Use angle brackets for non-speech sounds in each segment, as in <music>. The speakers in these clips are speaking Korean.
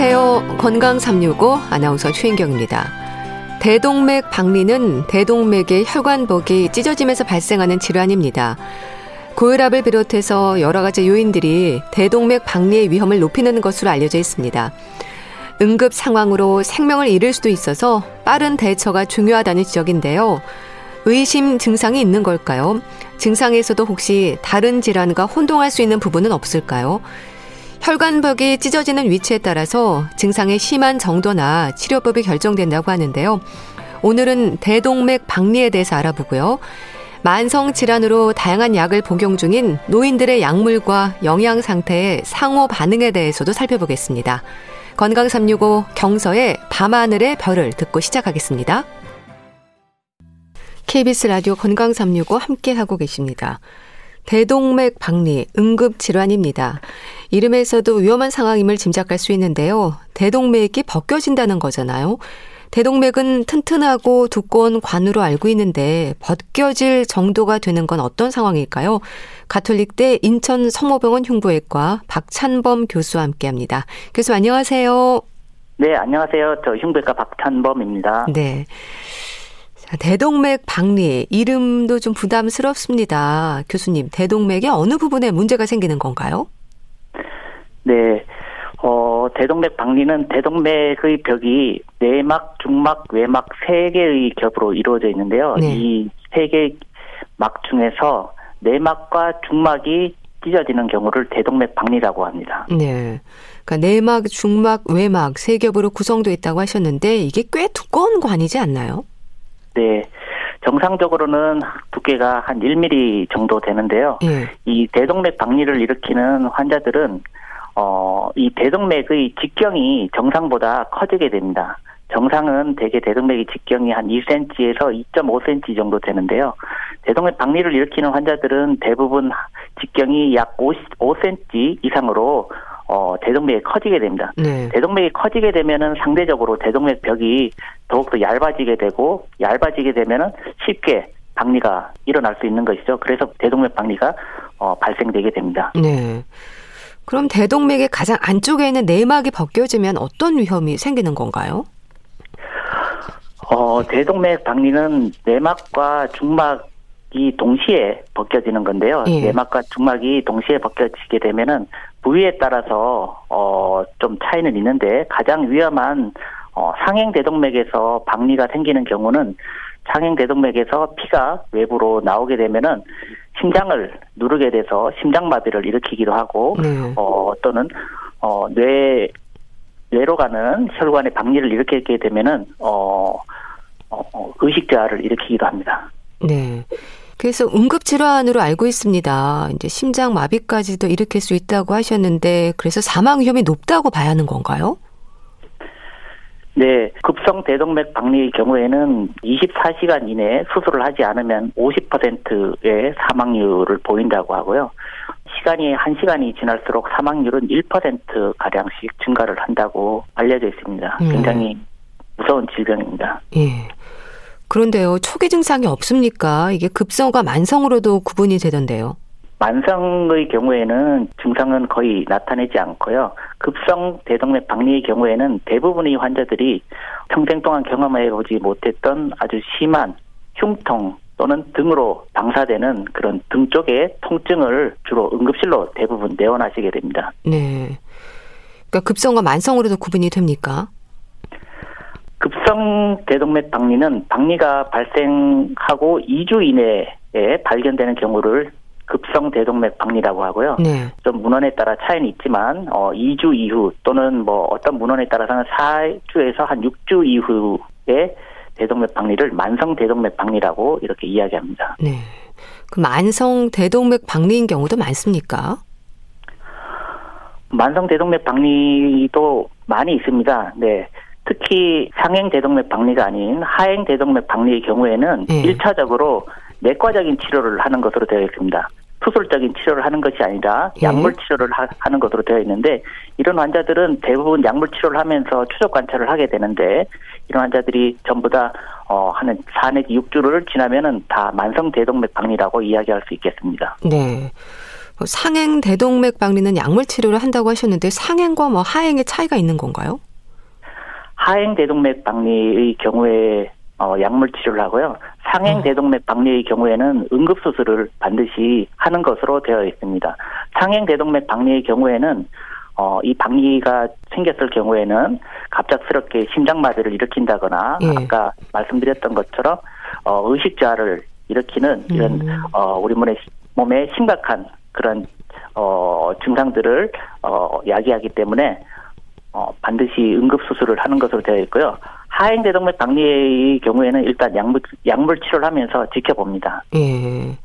안녕하세요. 건강 365 아나운서 최인경입니다. 대동맥 박리는 대동맥의 혈관벽이 찢어지면서 발생하는 질환입니다. 고혈압을 비롯해서 여러 가지 요인들이 대동맥 박리의 위험을 높이는 것으로 알려져 있습니다. 응급 상황으로 생명을 잃을 수도 있어서 빠른 대처가 중요하다는 지적인데요. 의심 증상이 있는 걸까요? 증상에서도 혹시 다른 질환과 혼동할 수 있는 부분은 없을까요? 혈관벽이 찢어지는 위치에 따라서 증상의 심한 정도나 치료법이 결정된다고 하는데요. 오늘은 대동맥 박리에 대해서 알아보고요. 만성 질환으로 다양한 약을 복용 중인 노인들의 약물과 영양 상태의 상호 반응에 대해서도 살펴보겠습니다. 건강 365 경서의 밤하늘의 별을 듣고 시작하겠습니다. KBS 라디오 건강 365 함께 하고 계십니다. 대동맥 박리 응급 질환입니다. 이름에서도 위험한 상황임을 짐작할 수 있는데요. 대동맥이 벗겨진다는 거잖아요. 대동맥은 튼튼하고 두꺼운 관으로 알고 있는데 벗겨질 정도가 되는 건 어떤 상황일까요? 가톨릭대 인천 성모병원 흉부외과 박찬범 교수와 함께합니다. 교수 안녕하세요. 네, 안녕하세요. 저 흉부외과 박찬범입니다. 네. 자, 대동맥 박리 이름도 좀 부담스럽습니다. 교수님, 대동맥의 어느 부분에 문제가 생기는 건가요? 네. 어, 대동맥 박리는 대동맥의 벽이 내막, 중막, 외막 세 개의 겹으로 이루어져 있는데요. 네. 이세 개의 막 중에서 내막과 중막이 찢어지는 경우를 대동맥 박리라고 합니다. 네. 그러니까 내막, 중막, 외막 세 겹으로 구성되어 있다고 하셨는데 이게 꽤 두꺼운 관이지 않나요? 네. 정상적으로는 두께가 한 1mm 정도 되는데요. 예. 이 대동맥 박리를 일으키는 환자들은 어, 이 대동맥의 직경이 정상보다 커지게 됩니다. 정상은 대개 대동맥의 직경이 한 2cm에서 2.5cm 정도 되는데요. 대동맥 박리를 일으키는 환자들은 대부분 직경이 약 5, 5cm 이상으로 어, 대동맥이 커지게 됩니다. 네. 대동맥이 커지게 되면은 상대적으로 대동맥 벽이 더욱더 얇아지게 되고 얇아지게 되면은 쉽게 박리가 일어날 수 있는 것이죠. 그래서 대동맥 박리가 어, 발생되게 됩니다. 네. 그럼 대동맥의 가장 안쪽에 있는 내막이 벗겨지면 어떤 위험이 생기는 건가요? 어, 대동맥 박리는 내막과 중막 이 동시에 벗겨지는 건데요. 예. 내막과 중막이 동시에 벗겨지게 되면은 부위에 따라서 어, 좀 차이는 있는데 가장 위험한 어, 상행 대동맥에서 박리가 생기는 경우는 상행 대동맥에서 피가 외부로 나오게 되면은 심장을 누르게 돼서 심장 마비를 일으키기도 하고 네. 어 또는 어 뇌 뇌로 가는 혈관의 박리를 일으키게 되면은 어, 어, 어 의식자를 일으키기도 합니다. 네. 그래서 응급질환으로 알고 있습니다. 이제 심장 마비까지도 일으킬 수 있다고 하셨는데 그래서 사망 위험이 높다고 봐야 하는 건가요? 네, 급성 대동맥 박리의 경우에는 24시간 이내에 수술을 하지 않으면 50%의 사망률을 보인다고 하고요. 시간이 1시간이 지날수록 사망률은 1% 가량씩 증가를 한다고 알려져 있습니다. 예. 굉장히 무서운 질병입니다. 예. 그런데요, 초기 증상이 없습니까? 이게 급성과 만성으로도 구분이 되던데요. 만성의 경우에는 증상은 거의 나타내지 않고요. 급성 대동맥 박리의 경우에는 대부분의 환자들이 평생 동안 경험해 보지 못했던 아주 심한 흉통 또는 등으로 방사되는 그런 등 쪽의 통증을 주로 응급실로 대부분 내원하시게 됩니다. 네. 그러니까 급성과 만성으로도 구분이 됩니까? 급성 대동맥 박리는 박리가 발생하고 2주 이내에 발견되는 경우를 급성 대동맥 박리라고 하고요. 네. 좀 문헌에 따라 차이는 있지만 어 2주 이후 또는 뭐 어떤 문헌에 따라서는 4주에서 한 6주 이후에 대동맥 박리를 만성 대동맥 박리라고 이렇게 이야기합니다. 네. 그 만성 대동맥 박리인 경우도 많습니까? 만성 대동맥 박리도 많이 있습니다. 네. 특히 상행 대동맥 박리가 아닌 하행 대동맥 박리의 경우에는 네. 1차적으로 내과적인 치료를 하는 것으로 되어 있습니다. 수술적인 치료를 하는 것이 아니라 예. 약물 치료를 하, 는 것으로 되어 있는데 이런 환자들은 대부분 약물 치료를 하면서 추적 관찰을 하게 되는데 이런 환자들이 전부 다 어, 하는 4 내지 6주를 지나면은 다 만성 대동맥 박리라고 이야기할 수 있겠습니다. 네. 뭐 상행 대동맥 박리는 약물 치료를 한다고 하셨는데 상행과 뭐 하행의 차이가 있는 건가요? 하행 대동맥 박리의 경우에 어, 약물 치료를 하고요. 상행 어. 대동맥 박리의 경우에는 응급 수술을 반드시 하는 것으로 되어 있습니다. 상행 대동맥 박리의 경우에는 어, 이 박리가 생겼을 경우에는 갑작스럽게 심장마비를 일으킨다거나 예. 아까 말씀드렸던 것처럼 어, 의식자를 일으키는 이런 음. 어, 우리 몸의 몸에 심각한 그런 어, 증상들을 어, 야기하기 때문에 어, 반드시 응급 수술을 하는 것으로 되어 있고요. 하행 대동맥 박리의 경우에는 일단 약물 약물 치료를 하면서 지켜봅니다. 예.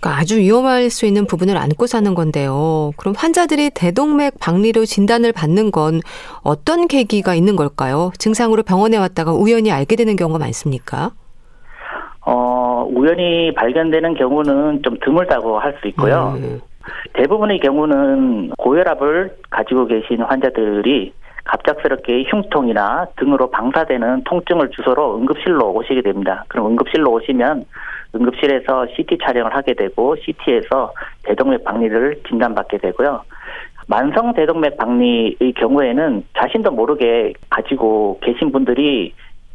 그러니까 아주 위험할 수 있는 부분을 안고 사는 건데요. 그럼 환자들이 대동맥 박리로 진단을 받는 건 어떤 계기가 있는 걸까요? 증상으로 병원에 왔다가 우연히 알게 되는 경우가 많습니까? 어, 우연히 발견되는 경우는 좀 드물다고 할 수 있고요. 음. 대부분의 경우는 고혈압을 가지고 계신 환자들이 갑작스럽게 흉통이나 등으로 방사되는 통증을 주소로 응급실로 오시게 됩니다. 그럼 응급실로 오시면 응급실에서 CT 촬영을 하게 되고 CT에서 대동맥 박리를 진단받게 되고요. 만성 대동맥 박리의 경우에는 자신도 모르게 가지고 계신 분들이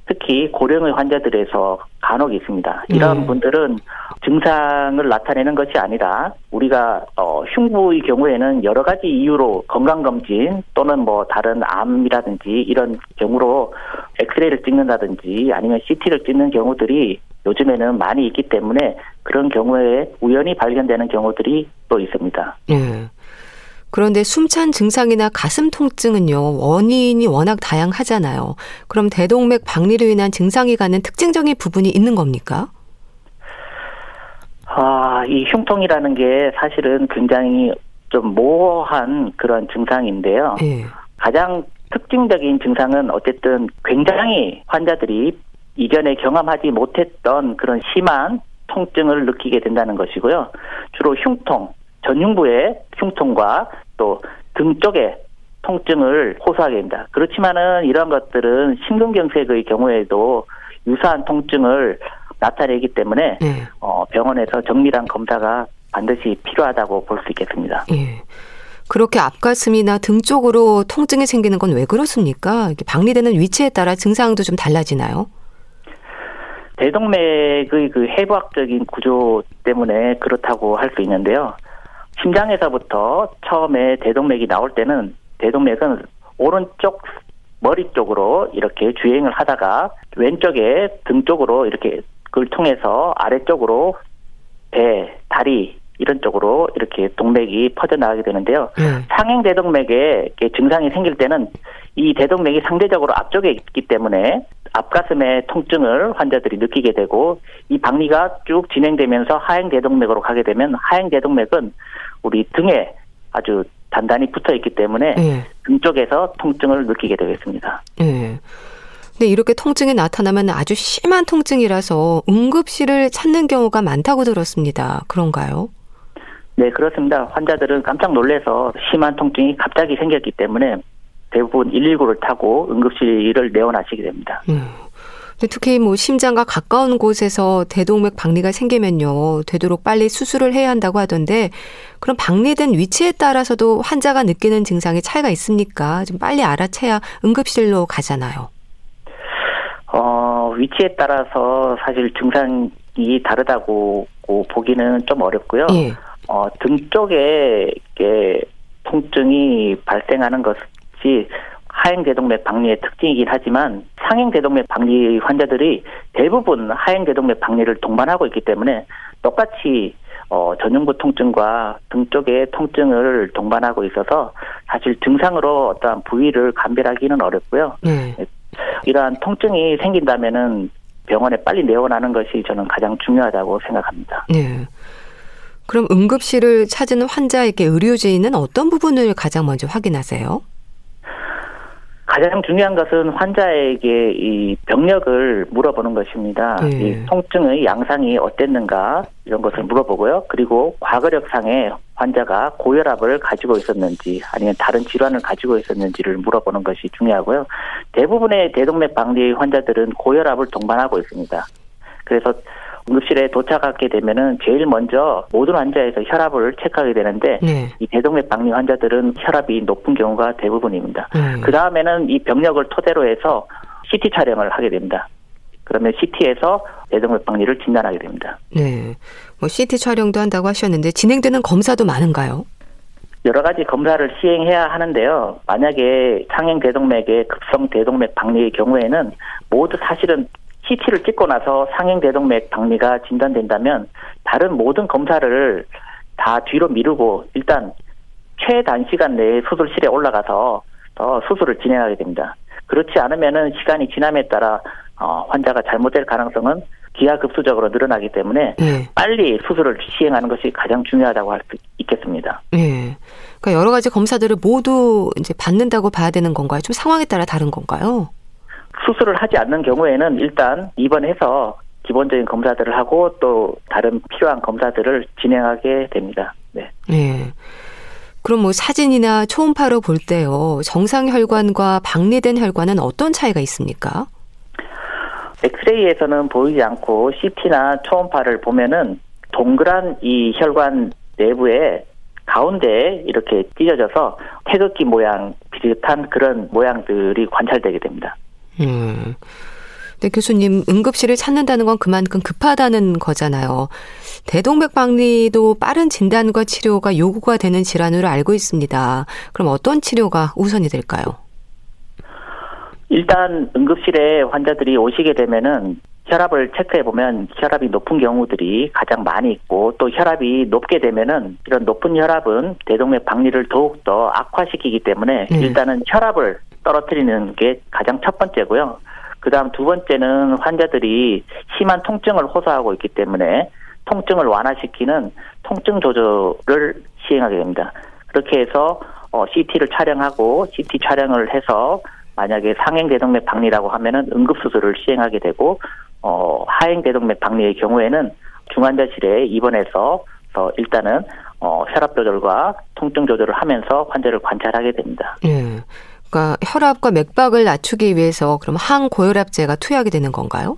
특히 고령의 환자들에서 간혹 있습니다. 이런 네. 분들은 증상을 나타내는 것이 아니라 우리가 어, 흉부의 경우에는 여러 가지 이유로 건강검진 또는 뭐 다른 암이라든지 이런 경우로 엑스레이를 찍는다든지 아니면 CT를 찍는 경우들이 요즘에는 많이 있기 때문에 그런 경우에 우연히 발견되는 경우들이 또 있습니다. 네. 그런데 숨찬 증상이나 가슴 통증은요, 원인이 워낙 다양하잖아요. 그럼 대동맥 박리로 인한 증상이 가는 특징적인 부분이 있는 겁니까? 아, 이 흉통이라는 게 사실은 굉장히 좀 모호한 그런 증상인데요. 네. 가장 특징적인 증상은 어쨌든 굉장히 환자들이 이전에 경험하지 못했던 그런 심한 통증을 느끼게 된다는 것이고요. 주로 흉통, 전흉부의 흉통과 또 등 쪽에 통증을 호소하게 됩니다. 그렇지만은 이러한 것들은 심근경색의 경우에도 유사한 통증을 나타내기 때문에 네. 어, 병원에서 정밀한 검사가 반드시 필요하다고 볼 수 있겠습니다. 예. 그렇게 앞가슴이나 등 쪽으로 통증이 생기는 건 왜 그렇습니까? 박리되는 위치에 따라 증상도 좀 달라지나요? 대동맥의 그 해부학적인 구조 때문에 그렇다고 할 수 있는데요. 심장에서부터 처음에 대동맥이 나올 때는 대동맥은 오른쪽 머리 쪽으로 이렇게 주행을 하다가 왼쪽에 등 쪽으로 이렇게 그걸 통해서 아래쪽으로 배, 다리 이런 쪽으로 이렇게 동맥이 퍼져나가게 되는데요. 네. 상행 대동맥에 증상이 생길 때는 이 대동맥이 상대적으로 앞쪽에 있기 때문에 앞가슴의 통증을 환자들이 느끼게 되고 이 박리가 쭉 진행되면서 하행 대동맥으로 가게 되면 하행 대동맥은 우리 등에 아주 단단히 붙어 있기 때문에 네. 등 쪽에서 통증을 느끼게 되겠습니다. 네. 근데 이렇게 통증이 나타나면 아주 심한 통증이라서 응급실을 찾는 경우가 많다고 들었습니다. 그런가요? 네, 그렇습니다. 환자들은 깜짝 놀래서 심한 통증이 갑자기 생겼기 때문에 대부분 119를 타고 응급실을 내원하시게 됩니다. 음. 특히 뭐 심장과 가까운 곳에서 대동맥 박리가 생기면요. 되도록 빨리 수술을 해야 한다고 하던데 그럼 박리된 위치에 따라서도 환자가 느끼는 증상에 차이가 있습니까? 좀 빨리 알아채야 응급실로 가잖아요. 어, 위치에 따라서 사실 증상이 다르다고 보기는 좀 어렵고요. 예. 어, 등 쪽에 통증이 발생하는 것이 하행 대동맥 박리의 특징이긴 하지만 상행 대동맥 박리 환자들이 대부분 하행 대동맥 박리를 동반하고 있기 때문에 똑같이 어, 전용부 통증과 등 쪽의 통증을 동반하고 있어서 사실 증상으로 어떠한 부위를 감별하기는 어렵고요. 네. 이러한 통증이 생긴다면은 병원에 빨리 내원하는 것이 저는 가장 중요하다고 생각합니다. 네. 그럼 응급실을 찾은 환자에게 의료진은 어떤 부분을 가장 먼저 확인하세요? 가장 중요한 것은 환자에게 이 병력을 물어보는 것입니다. 네. 이 통증의 양상이 어땠는가 이런 것을 물어보고요. 그리고 과거력상에 환자가 고혈압을 가지고 있었는지 아니면 다른 질환을 가지고 있었는지를 물어보는 것이 중요하고요. 대부분의 대동맥 박리 환자들은 고혈압을 동반하고 있습니다. 그래서 응급실에 도착하게 되면은 제일 먼저 모든 환자에서 혈압을 체크하게 되는데 네. 이 대동맥 박리 환자들은 혈압이 높은 경우가 대부분입니다. 음. 그 다음에는 이 병력을 토대로 해서 CT 촬영을 하게 됩니다. 그러면 CT에서 대동맥 박리를 진단하게 됩니다. 네. 뭐 CT 촬영도 한다고 하셨는데 진행되는 검사도 많은가요? 여러 가지 검사를 시행해야 하는데요. 만약에 상행 대동맥의 급성 대동맥 박리의 경우에는 모두 사실은 CT를 찍고 나서 상행 대동맥 박리가 진단된다면 다른 모든 검사를 다 뒤로 미루고 일단 최단 시간 내에 수술실에 올라가서 더 수술을 진행하게 됩니다. 그렇지 않으면은 시간이 지남에 따라 어, 환자가 잘못될 가능성은 기하급수적으로 늘어나기 때문에 네. 빨리 수술을 시행하는 것이 가장 중요하다고 할 수 있겠습니다. 네. 그러니까 여러 가지 검사들을 모두 이제 받는다고 봐야 되는 건가요? 좀 상황에 따라 다른 건가요? 수술을 하지 않는 경우에는 일단 입원해서 기본적인 검사들을 하고 또 다른 필요한 검사들을 진행하게 됩니다. 네. 네. 그럼 뭐 사진이나 초음파로 볼 때요. 정상 혈관과 박리된 혈관은 어떤 차이가 있습니까? 엑스레이에서는 보이지 않고 CT나 초음파를 보면은 동그란 이 혈관 내부에 가운데 이렇게 찢어져서 태극기 모양 비슷한 그런 모양들이 관찰되게 됩니다. 음. 네, 교수님, 응급실을 찾는다는 건 그만큼 급하다는 거잖아요. 대동맥 박리도 빠른 진단과 치료가 요구가 되는 질환으로 알고 있습니다. 그럼 어떤 치료가 우선이 될까요? 일단 응급실에 환자들이 오시게 되면은 혈압을 체크해 보면 혈압이 높은 경우들이 가장 많이 있고 또 혈압이 높게 되면은 이런 높은 혈압은 대동맥 박리를 더욱 더 악화시키기 때문에 네. 일단은 혈압을 떨어뜨리는 게 가장 첫 번째고요. 그다음 두 번째는 환자들이 심한 통증을 호소하고 있기 때문에 통증을 완화시키는 통증 조절을 시행하게 됩니다. 그렇게 해서 어, CT를 촬영하고 CT 촬영을 해서 만약에 상행 대동맥 박리라고 하면은 응급 수술을 시행하게 되고 어, 하행 대동맥 박리의 경우에는 중환자실에 입원해서 어, 일단은 어, 혈압 조절과 통증 조절을 하면서 환자를 관찰하게 됩니다. 예. 그러니까 혈압과 맥박을 낮추기 위해서 그럼 항고혈압제가 투여하게 되는 건가요?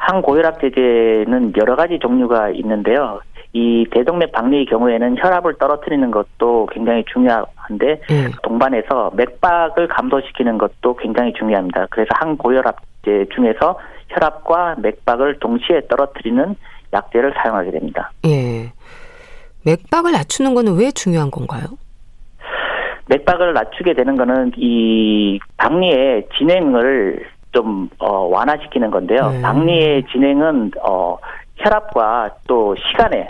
항고혈압제제는 여러 가지 종류가 있는데요. 이 대동맥 박리의 경우에는 혈압을 떨어뜨리는 것도 굉장히 중요한데 음. 동반해서 맥박을 감소시키는 것도 굉장히 중요합니다. 그래서 항고혈압제 중에서 혈압과 맥박을 동시에 떨어뜨리는 약제를 사용하게 됩니다. 예. 맥박을 낮추는 것은 왜 중요한 건가요? 맥박을 낮추게 되는 거는 이 박리의 진행을 좀 어, 완화시키는 건데요. 네. 박리의 진행은 어, 혈압과 또 시간에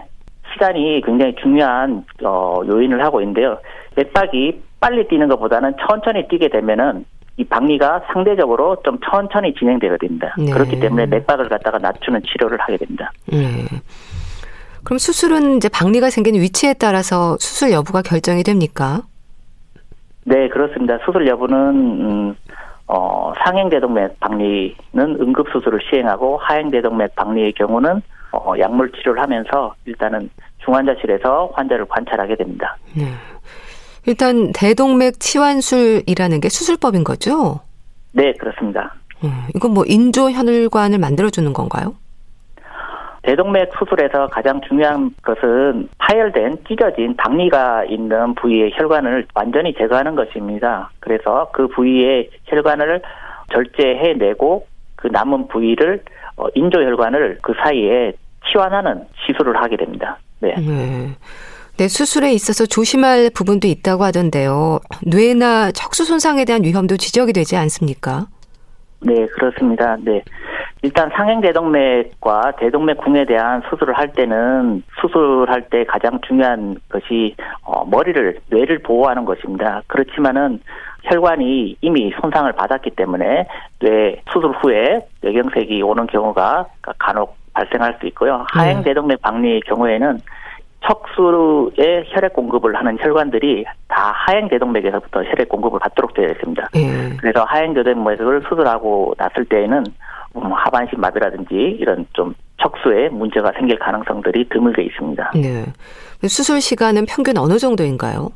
시간이 굉장히 중요한 어, 요인을 하고 있는데요. 맥박이 빨리 뛰는 것보다는 천천히 뛰게 되면은 이 박리가 상대적으로 좀 천천히 진행되게 됩니다. 네. 그렇기 때문에 맥박을 갖다가 낮추는 치료를 하게 됩니다. 네. 그럼 수술은 이제 박리가 생기는 위치에 따라서 수술 여부가 결정이 됩니까? 네, 그렇습니다. 수술 여부는 음, 어, 상행대동맥 박리는 응급수술을 시행하고 하행대동맥 박리의 경우는 어, 약물 치료를 하면서 일단은 중환자실에서 환자를 관찰하게 됩니다. 네. 일단 대동맥 치환술이라는 게 수술법인 거죠? 네, 그렇습니다. 음, 이건 뭐 인조 혈관을 만들어주는 건가요? 대동맥 수술에서 가장 중요한 것은 파열된 찢어진 박리가 있는 부위의 혈관을 완전히 제거하는 것입니다. 그래서 그 부위의 혈관을 절제해내고 그 남은 부위를 어, 인조 혈관을 그 사이에 치환하는 시술을 하게 됩니다. 네. 네. 네, 수술에 있어서 조심할 부분도 있다고 하던데요. 뇌나 척수 손상에 대한 위험도 지적이 되지 않습니까? 네, 그렇습니다. 네. 일단 상행 대동맥과 대동맥 궁에 대한 수술을 할 때는 수술할 때 가장 중요한 것이 어, 머리를 뇌를 보호하는 것입니다. 그렇지만은 혈관이 이미 손상을 받았기 때문에 뇌 수술 후에 뇌경색이 오는 경우가 간혹 발생할 수 있고요. 하행 네. 대동맥 박리의 경우에는 척수에 혈액 공급을 하는 혈관들이 다 하행 대동맥에서부터 혈액 공급을 받도록 되어 있습니다. 네. 그래서 하행 대동맥을 수술하고 났을 때에는 음, 하반신 마비라든지 이런 좀 척수에 문제가 생길 가능성들이 드물게 있습니다. 네. 수술 시간은 평균 어느 정도인가요?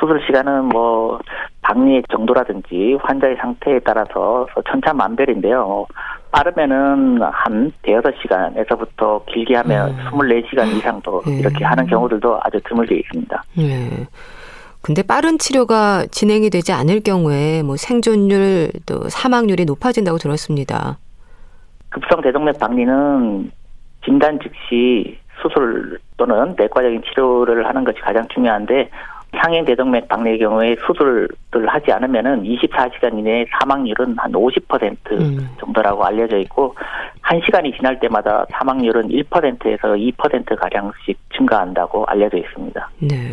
아, 수술 시간은 뭐 박리의 정도라든지 환자의 상태에 따라서 천차만별인데요. 빠르면은 한 대여섯 시간에서부터 길게 하면 음. 24시간 이상도 네. 이렇게 하는 경우들도 아주 드물게 있습니다. 네. 근데 빠른 치료가 진행이 되지 않을 경우에 뭐 생존율 또 사망률이 높아진다고 들었습니다. 급성 대동맥 박리는 진단 즉시 수술 또는 내과적인 치료를 하는 것이 가장 중요한데 상행 대동맥 박리의 경우에 수술을 하지 않으면은 24시간 이내에 사망률은 한 50% 음. 정도라고 알려져 있고 1시간이 지날 때마다 사망률은 1%에서 2% 가량씩 증가한다고 알려져 있습니다. 네.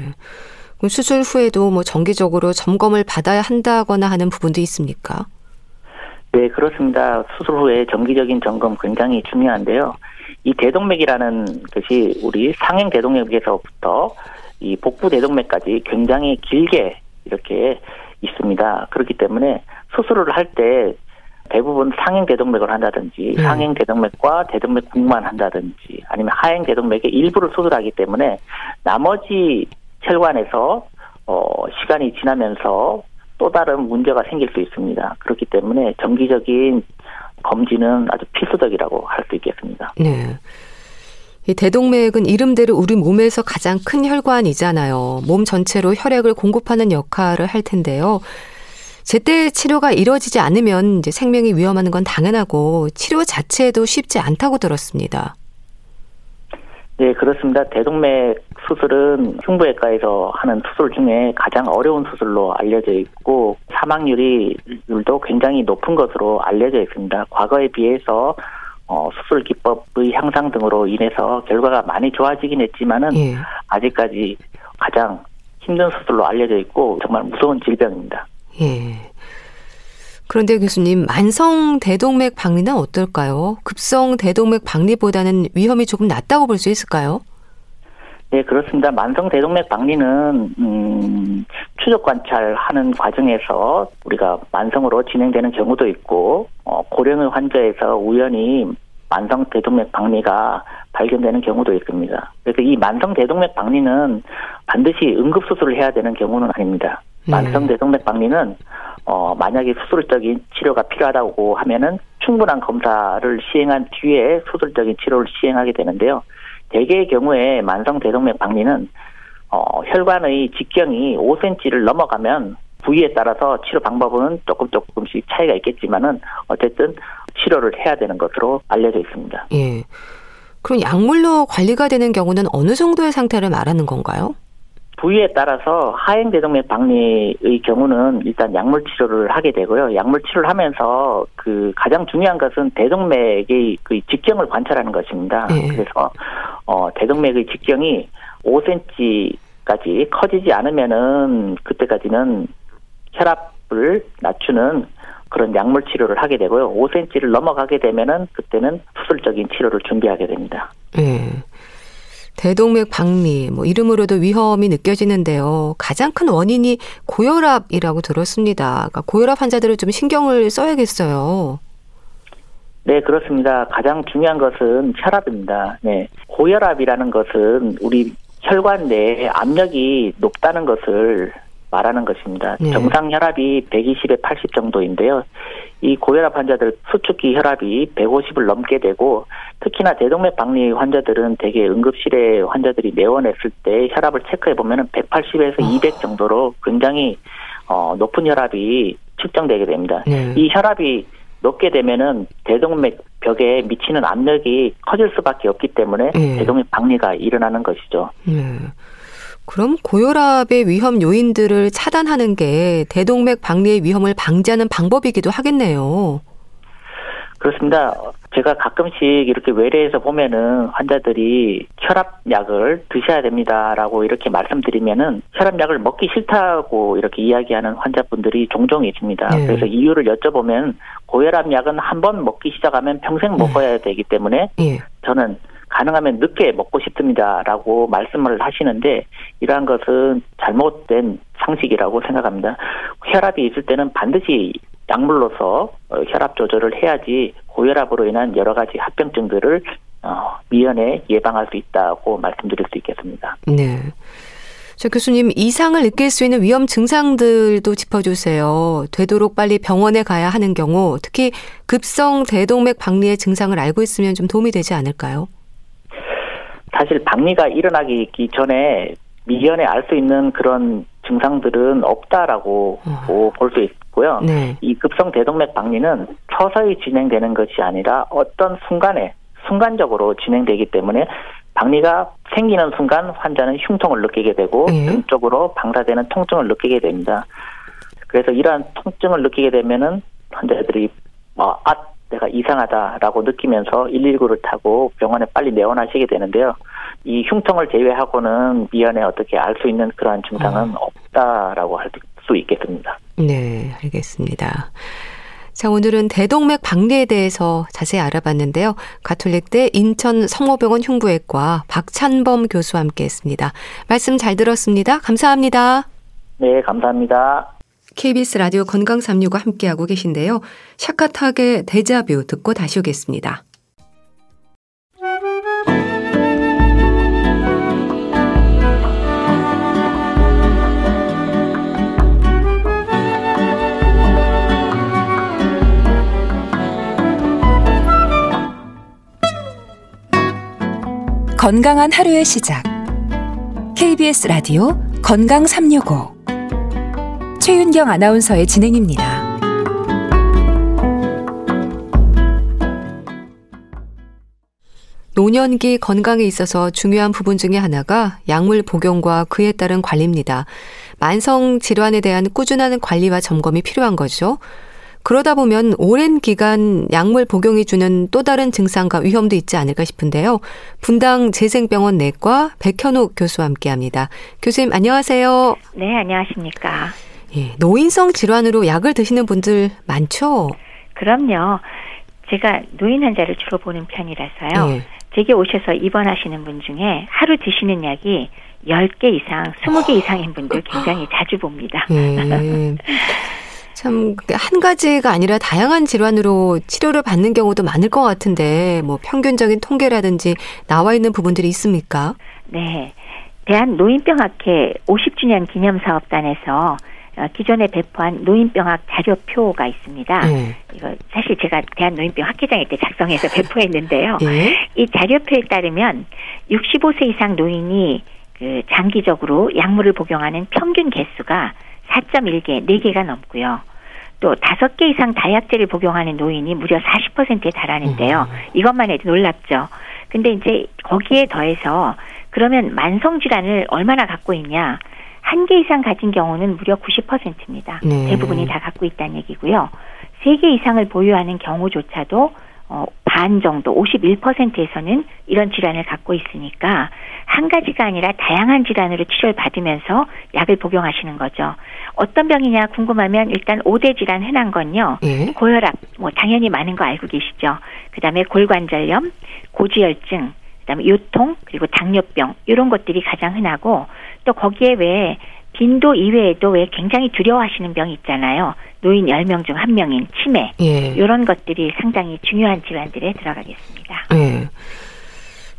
수술 후에도 뭐 정기적으로 점검을 받아야 한다거나 하는 부분도 있습니까? 네, 그렇습니다. 수술 후에 정기적인 점검 굉장히 중요한데요. 이 대동맥이라는 것이 우리 상행 대동맥에서부터 이 복부 대동맥까지 굉장히 길게 이렇게 있습니다. 그렇기 때문에 수술을 할 때 대부분 상행 대동맥을 한다든지 음. 상행 대동맥과 대동맥 국만 한다든지 아니면 하행 대동맥의 일부를 수술하기 때문에 나머지 혈관에서 어 시간이 지나면서 또 다른 문제가 생길 수 있습니다. 그렇기 때문에 정기적인 검진은 아주 필수적이라고 할 수 있겠습니다. 네. 이 대동맥은 이름대로 우리 몸에서 가장 큰 혈관이잖아요. 몸 전체로 혈액을 공급하는 역할을 할 텐데요. 제때 치료가 이루어지지 않으면 이제 생명이 위험한 건 당연하고 치료 자체도 쉽지 않다고 들었습니다. 네, 그렇습니다. 대동맥 수술은 흉부외과에서 하는 수술 중에 가장 어려운 수술로 알려져 있고 사망률이도 굉장히 높은 것으로 알려져 있습니다. 과거에 비해서 어, 수술 기법의 향상 등으로 인해서 결과가 많이 좋아지긴 했지만은 예. 아직까지 가장 힘든 수술로 알려져 있고 정말 무서운 질병입니다. 예. 그런데 교수님, 만성 대동맥 박리는 어떨까요? 급성 대동맥 박리보다는 위험이 조금 낮다고 볼 수 있을까요? 네, 그렇습니다. 만성 대동맥 박리는 음, 추적 관찰하는 과정에서 우리가 만성으로 진행되는 경우도 있고 어, 고령의 환자에서 우연히 만성 대동맥 박리가 발견되는 경우도 있습니다. 그래서 이 만성 대동맥 박리는 반드시 응급 수술을 해야 되는 경우는 아닙니다. 네. 만성 대동맥 박리는 어 만약에 수술적인 치료가 필요하다고 하면은 충분한 검사를 시행한 뒤에 수술적인 치료를 시행하게 되는데요. 대개의 경우에 만성 대동맥 박리는 어 혈관의 직경이 5cm를 넘어가면 부위에 따라서 치료 방법은 조금 조금씩 차이가 있겠지만은 어쨌든 치료를 해야 되는 것으로 알려져 있습니다. 예. 그럼 약물로 관리가 되는 경우는 어느 정도의 상태를 말하는 건가요? 부위에 따라서 하행 대동맥 박리의 경우는 일단 약물 치료를 하게 되고요. 약물 치료를 하면서 그 가장 중요한 것은 대동맥의 그 직경을 관찰하는 것입니다. 네. 그래서 어 대동맥의 직경이 5cm까지 커지지 않으면은 그때까지는 혈압을 낮추는 그런 약물 치료를 하게 되고요. 5cm를 넘어가게 되면은 그때는 수술적인 치료를 준비하게 됩니다. 네. 대동맥 박리, 뭐 이름으로도 위험이 느껴지는데요. 가장 큰 원인이 고혈압이라고 들었습니다. 그러니까 고혈압 환자들을 좀 신경을 써야겠어요. 네, 그렇습니다. 가장 중요한 것은 혈압입니다. 네. 고혈압이라는 것은 우리 혈관 내에 압력이 높다는 것을 말하는 것입니다. 네. 정상 혈압이 120에 80 정도인데요. 이 고혈압 환자들 수축기 혈압이 150을 넘게 되고 특히나 대동맥 박리 환자들은 대개 응급실에 환자들이 내원했을 때 혈압을 체크해 보면은 180에서 어. 200 정도로 굉장히 어 높은 혈압이 측정되게 됩니다. 네. 이 혈압이 높게 되면은 대동맥 벽에 미치는 압력이 커질 수밖에 없기 때문에 네. 대동맥 박리가 일어나는 것이죠. 네. 그럼 고혈압의 위험 요인들을 차단하는 게 대동맥 박리의 위험을 방지하는 방법이기도 하겠네요. 그렇습니다. 제가 가끔씩 이렇게 외래에서 보면은 환자들이 혈압약을 드셔야 됩니다라고 이렇게 말씀드리면은 혈압약을 먹기 싫다고 이렇게 이야기하는 환자분들이 종종 있습니다. 네. 그래서 이유를 여쭤보면 고혈압약은 한 번 먹기 시작하면 평생 먹어야 네. 되기 때문에 네. 저는 가능하면 늦게 먹고 싶습니다라고 말씀을 하시는데 이러한 것은 잘못된 상식이라고 생각합니다. 혈압이 있을 때는 반드시 약물로서 어, 혈압 조절을 해야지 고혈압으로 인한 여러 가지 합병증들을 어, 미연에 예방할 수 있다고 말씀드릴 수 있겠습니다. 네. 저 교수님 이상을 느낄 수 있는 위험 증상들도 짚어주세요. 되도록 빨리 병원에 가야 하는 경우 특히 급성 대동맥 박리의 증상을 알고 있으면 좀 도움이 되지 않을까요? 사실 박리가 일어나기 전에 미연에 알 수 있는 그런 증상들은 없다라고 어. 볼수 있고요. 네. 이 급성 대동맥 박리는 서서히 진행되는 것이 아니라 어떤 순간에 순간적으로 진행되기 때문에 박리가 생기는 순간 환자는 흉통을 느끼게 되고 네. 등 쪽으로 방사되는 통증을 느끼게 됩니다. 그래서 이러한 통증을 느끼게 되면은 환자들이 어, 아 내가 이상하다라고 느끼면서 119를 타고 병원에 빨리 내원하시게 되는데요. 이 흉통을 제외하고는 미연에 어떻게 알 수 있는 그러한 증상은 어. 없다라고 할 수 있겠습니다. 네, 알겠습니다. 자, 오늘은 대동맥 박리에 대해서 자세히 알아봤는데요. 가톨릭대 인천 성모병원 흉부외과 박찬범 교수와 함께 했습니다. 말씀 잘 들었습니다. 감사합니다. 네, 감사합니다. KBS 라디오 건강 365 함께하고 계신데요. 샤카탁의 데자뷰 듣고 다시 오겠습니다. 건강한 하루의 시작. KBS 라디오 건강 365. 최윤경 아나운서의 진행입니다. 노년기 건강에 있어서 중요한 부분 중의 하나가 약물 복용과 그에 따른 관리입니다. 만성 질환에 대한 꾸준한 관리와 점검이 필요한 거죠. 그러다 보면 오랜 기간 약물 복용이 주는 또 다른 증상과 위험도 있지 않을까 싶은데요. 분당 재생병원 내과 백현욱 교수와 함께 합니다. 교수님 안녕하세요. 네, 안녕하십니까. 예, 노인성 질환으로 약을 드시는 분들 많죠? 그럼요. 제가 노인 환자를 주로 보는 편이라서요. 예. 제게 오셔서 입원하시는 분 중에 하루 드시는 약이 10개 이상, 20개 이상인 분들 굉장히 자주 봅니다. 예. 참 한 가지가 아니라 다양한 질환으로 치료를 받는 경우도 많을 것 같은데 뭐 평균적인 통계라든지 나와 있는 부분들이 있습니까? 네. 대한 노인병학회 50주년 기념사업단에서 어, 기존에 배포한 노인병학 자료표가 있습니다. 네. 이거 사실 제가 대한노인병 학회장일 때 작성해서 <laughs> 배포했는데요. 네. 이 자료표에 따르면 65세 이상 노인이 그 장기적으로 약물을 복용하는 평균 개수가 4.1개, 4개가 넘고요. 또 5개 이상 다약제를 복용하는 노인이 무려 40%에 달하는데요. 음. 이것만 해도 놀랍죠. 근데 이제 거기에 더해서 그러면 만성 질환을 얼마나 갖고 있냐? 한 개 이상 가진 경우는 무려 90%입니다. 네. 대부분이 다 갖고 있다는 얘기고요. 세 개 이상을 보유하는 경우조차도 어, 반 정도, 51%에서는 이런 질환을 갖고 있으니까 한 가지가 아니라 다양한 질환으로 치료를 받으면서 약을 복용하시는 거죠. 어떤 병이냐 궁금하면 일단 5대 질환 흔한 건요. 예? 고혈압, 뭐 당연히 많은 거 알고 계시죠. 그 다음에 골관절염, 고지혈증, 그다음에 요통, 그리고 당뇨병 이런 것들이 가장 흔하고 또 거기에 왜 빈도 이외에도 왜 굉장히 두려워하시는 병이 있잖아요. 노인 10명 중 1명인 치매. 예. 이런 것들이 상당히 중요한 질환들에 들어가겠습니다. 예.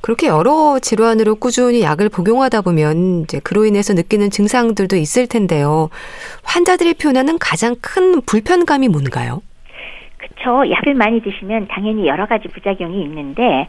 그렇게 여러 질환으로 꾸준히 약을 복용하다 보면 이제 그로 인해서 느끼는 증상들도 있을 텐데요. 환자들이 표현하는 가장 큰 불편감이 뭔가요? 그렇죠. 약을 많이 드시면 당연히 여러 가지 부작용이 있는데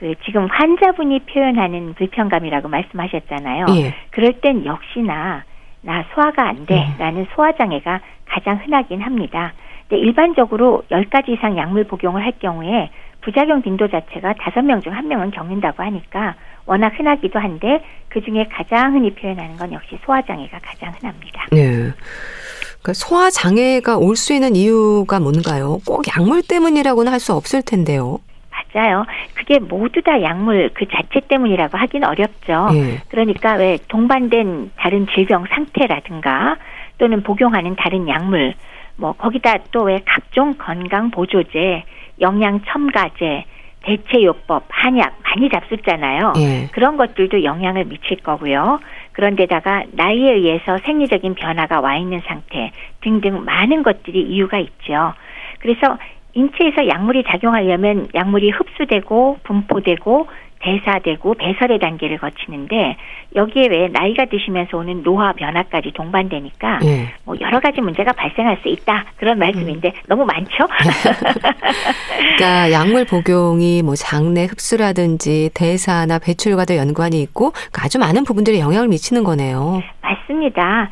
그 지금 환자분이 표현하는 불편감이라고 말씀하셨잖아요. 예. 그럴 땐 역시나 나 소화가 안 돼라는 음. 소화 장애가 가장 흔하긴 합니다. 근데 일반적으로 10가지 이상 약물 복용을 할 경우에 부작용 빈도 자체가 5명 중 1명은 겪는다고 하니까 워낙 흔하기도 한데 그중에 가장 흔히 표현하는 건 역시 소화 장애가 가장 흔합니다. 네. 그러니까 소화 장애가 올 수 있는 이유가 뭔가요? 꼭 약물 때문이라고는 할 수 없을 텐데요. 맞아요. 그게 모두 다 약물 그 자체 때문이라고 하긴 어렵죠. 예. 그러니까 왜 동반된 다른 질병 상태라든가 또는 복용하는 다른 약물 뭐 거기다 또 왜 각종 건강 보조제, 영양 첨가제, 대체요법, 한약 많이 잡숫잖아요. 예. 그런 것들도 영향을 미칠 거고요. 그런데다가 나이에 의해서 생리적인 변화가 와 있는 상태 등등 많은 것들이 이유가 있죠. 그래서 인체에서 약물이 작용하려면 약물이 흡수되고 분포되고 대사되고 배설의 단계를 거치는데 여기에 왜 나이가 드시면서 오는 노화 변화까지 동반되니까 네. 뭐 여러 가지 문제가 발생할 수 있다 그런 말씀인데 음. 너무 많죠. <laughs> 그러니까 약물 복용이 뭐 장내 흡수라든지 대사나 배출과도 연관이 있고 아주 많은 부분들이 영향을 미치는 거네요. 맞습니다.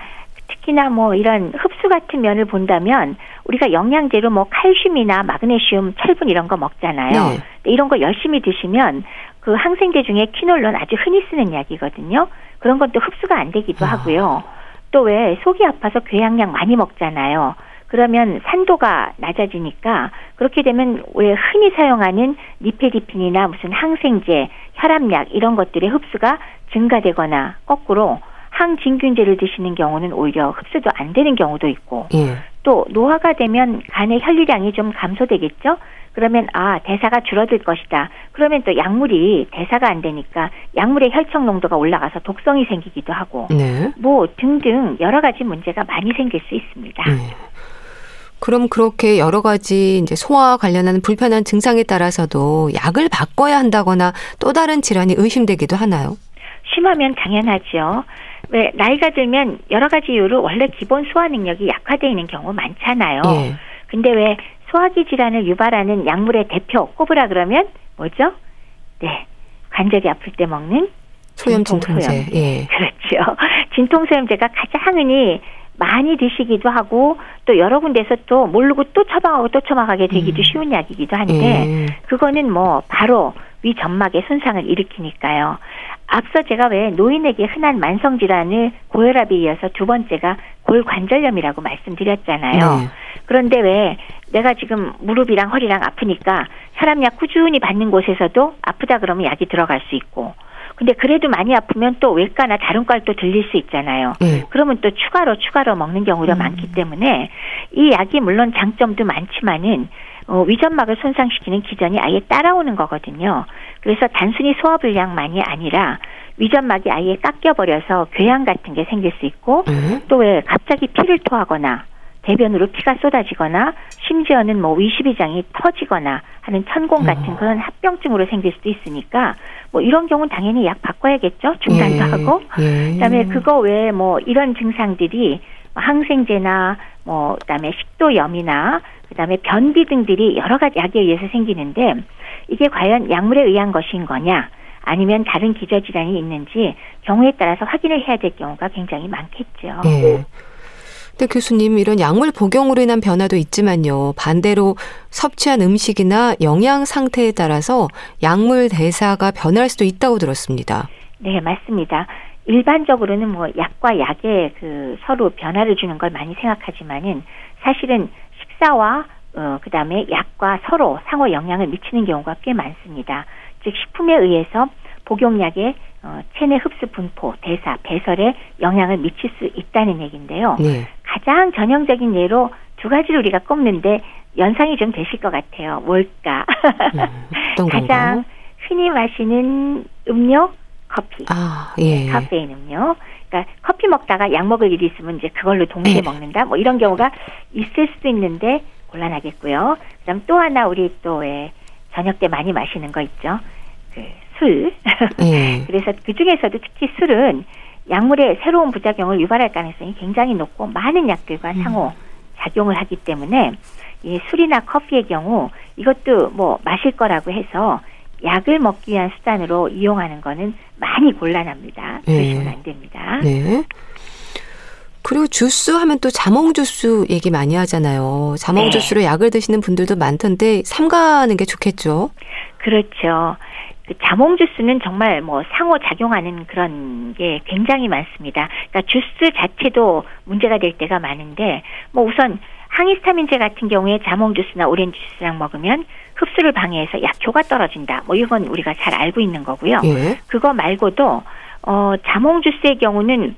특히나 뭐 이런 흡수 같은 면을 본다면 우리가 영양제로 뭐 칼슘이나 마그네슘, 철분 이런 거 먹잖아요. 네. 이런 거 열심히 드시면 그 항생제 중에 퀴놀론 아주 흔히 쓰는 약이거든요. 그런 건또 흡수가 안 되기도 아. 하고요. 또 왜 속이 아파서 궤양약 많이 먹잖아요. 그러면 산도가 낮아지니까 그렇게 되면 왜 흔히 사용하는 니페디핀이나 무슨 항생제, 혈압약 이런 것들의 흡수가 증가되거나 거꾸로 항진균제를 드시는 경우는 오히려 흡수도 안 되는 경우도 있고 예. 또 노화가 되면 간의 혈류량이 좀 감소되겠죠. 그러면 아 대사가 줄어들 것이다. 그러면 또 약물이 대사가 안 되니까 약물의 혈청 농도가 올라가서 독성이 생기기도 하고 네. 뭐 등등 여러 가지 문제가 많이 생길 수 있습니다. 네. 그럼 그렇게 여러 가지 이제 소화 관련한 불편한 증상에 따라서도 약을 바꿔야 한다거나 또 다른 질환이 의심되기도 하나요? 심하면 당연하죠. 왜 나이가 들면 여러 가지 이유로 원래 기본 소화 능력이 약화되어 있는 경우 많잖아요. 예. 근데 왜 소화기 질환을 유발하는 약물의 대표 꼽으라 그러면 뭐죠? 네. 관절이 아플 때 먹는 소염 진통제. 예. <laughs> 그렇죠. 진통소염제가 가장 흔히 많이 드시기도 하고 또 여러 군데서 또 모르고 또 처방하고 또 처방하게 되기도 음. 쉬운 약이기도 한데 예. 그거는 뭐 바로 위 점막의 손상을 일으키니까요. 앞서 제가 왜 노인에게 흔한 만성 질환을 고혈압에 이어서 두 번째가 골관절염이라고 말씀드렸잖아요. 네. 그런데 왜 내가 지금 무릎이랑 허리랑 아프니까 혈압약 꾸준히 받는 곳에서도 아프다 그러면 약이 들어갈 수 있고 근데 그래도 많이 아프면 또 외과나 다른 과를 또 들릴 수 있잖아요. 네. 그러면 또 추가로 추가로 먹는 경우가 음. 많기 때문에 이 약이 물론 장점도 많지만은 어, 위점막을 손상시키는 기전이 아예 따라오는 거거든요. 그래서 단순히 소화불량만이 아니라 위점막이 아예 깎여버려서 궤양 같은 게 생길 수 있고 음. 또왜 갑자기 피를 토하거나 대변으로 피가 쏟아지거나 심지어는 뭐 위시비장이 터지거나 하는 천공 같은 어. 그런 합병증으로 생길 수도 있으니까 뭐 이런 경우는 당연히 약 바꿔야겠죠 중단도 예. 하고 예. 그다음에 그거 외에 뭐 이런 증상들이 항생제나 뭐 그다음에 식도염이나 그다음에 변비 등들이 여러 가지 약에 의해서 생기는데 이게 과연 약물에 의한 것인 거냐 아니면 다른 기저질환이 있는지 경우에 따라서 확인을 해야 될 경우가 굉장히 많겠죠. 네. 근데 교수님 이런 약물 복용으로 인한 변화도 있지만요. 반대로 섭취한 음식이나 영양 상태에 따라서 약물 대사가 변할 수도 있다고 들었습니다. 네, 맞습니다. 일반적으로는 뭐 약과 약에 그 서로 변화를 주는 걸 많이 생각하지만은 사실은 식사와 어, 그 다음에 약과 서로 상호 영향을 미치는 경우가 꽤 많습니다. 즉, 식품에 의해서 복용약의 어, 체내 흡수 분포, 대사, 배설에 영향을 미칠 수 있다는 얘기인데요. 네. 가장 전형적인 예로 두 가지를 우리가 꼽는데 연상이 좀 되실 것 같아요. 뭘까? 음, <laughs> 가장 흔히 마시는 음료, 커피. 아, 예. 네, 카페인 음료. 그러니까 커피 먹다가 약 먹을 일이 있으면 이제 그걸로 동시에 네. 먹는다. 뭐 이런 경우가 있을 수도 있는데 곤란하겠고요. 그다음 또 하나 우리 또 왜 저녁 때 많이 마시는 거 있죠. 그 술. 네. <laughs> 그래서 그 중에서도 특히 술은 약물의 새로운 부작용을 유발할 가능성이 굉장히 높고 많은 약들과 음. 상호 작용을 하기 때문에 이 술이나 커피의 경우 이것도 뭐 마실 거라고 해서 약을 먹기 위한 수단으로 이용하는 거는 많이 곤란합니다. 네. 그러시면 안 됩니다. 네. 그리고 주스 하면 또 자몽 주스 얘기 많이 하잖아요. 자몽 네. 주스로 약을 드시는 분들도 많던데 삼가하는 게 좋겠죠. 그렇죠. 그 자몽 주스는 정말 뭐 상호 작용하는 그런 게 굉장히 많습니다. 그러니까 주스 자체도 문제가 될 때가 많은데 뭐 우선 항히스타민제 같은 경우에 자몽 주스나 오렌지 주스랑 먹으면 흡수를 방해해서 약효가 떨어진다. 뭐 이건 우리가 잘 알고 있는 거고요. 예. 그거 말고도 어 자몽 주스의 경우는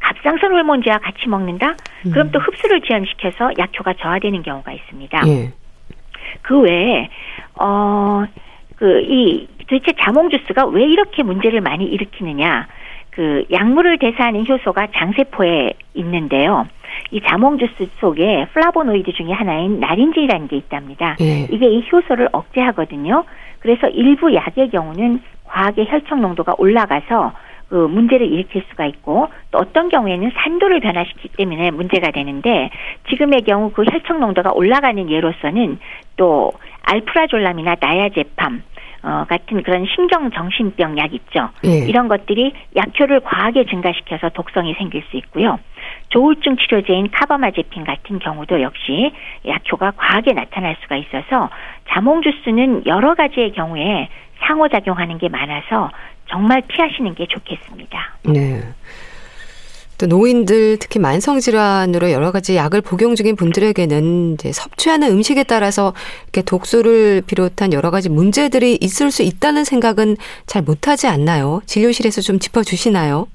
갑상선 호르몬제와 같이 먹는다? 음. 그럼 또 흡수를 지연시켜서 약효가 저하되는 경우가 있습니다. 예. 그 외에 어 그 이 도대체 자몽 주스가 왜 이렇게 문제를 많이 일으키느냐? 그 약물을 대사하는 효소가 장세포에 있는데요. 이 자몽 주스 속에 플라보노이드 중에 하나인 나린진이라는 게 있답니다. 예. 이게 이 효소를 억제하거든요. 그래서 일부 약의 경우는 과하게 혈청 농도가 올라가서 그 문제를 일으킬 수가 있고 또 어떤 경우에는 산도를 변화시키기 때문에 문제가 되는데 지금의 경우 그 혈청 농도가 올라가는 예로서는 또 알프라졸람이나 나야제팜 어, 같은 그런 신경정신병 약 있죠. 예. 이런 것들이 약효를 과하게 증가시켜서 독성이 생길 수 있고요. 조울증 치료제인 카바마제핀 같은 경우도 역시 약효가 과하게 나타날 수가 있어서 자몽 주스는 여러 가지의 경우에 상호작용하는 게 많아서 정말 피하시는 게 좋겠습니다. 네. 또 노인들 특히 만성 질환으로 여러 가지 약을 복용 중인 분들에게는 이제 섭취하는 음식에 따라서 이렇게 독소를 비롯한 여러 가지 문제들이 있을 수 있다는 생각은 잘 못하지 않나요? 진료실에서 좀 짚어주시나요?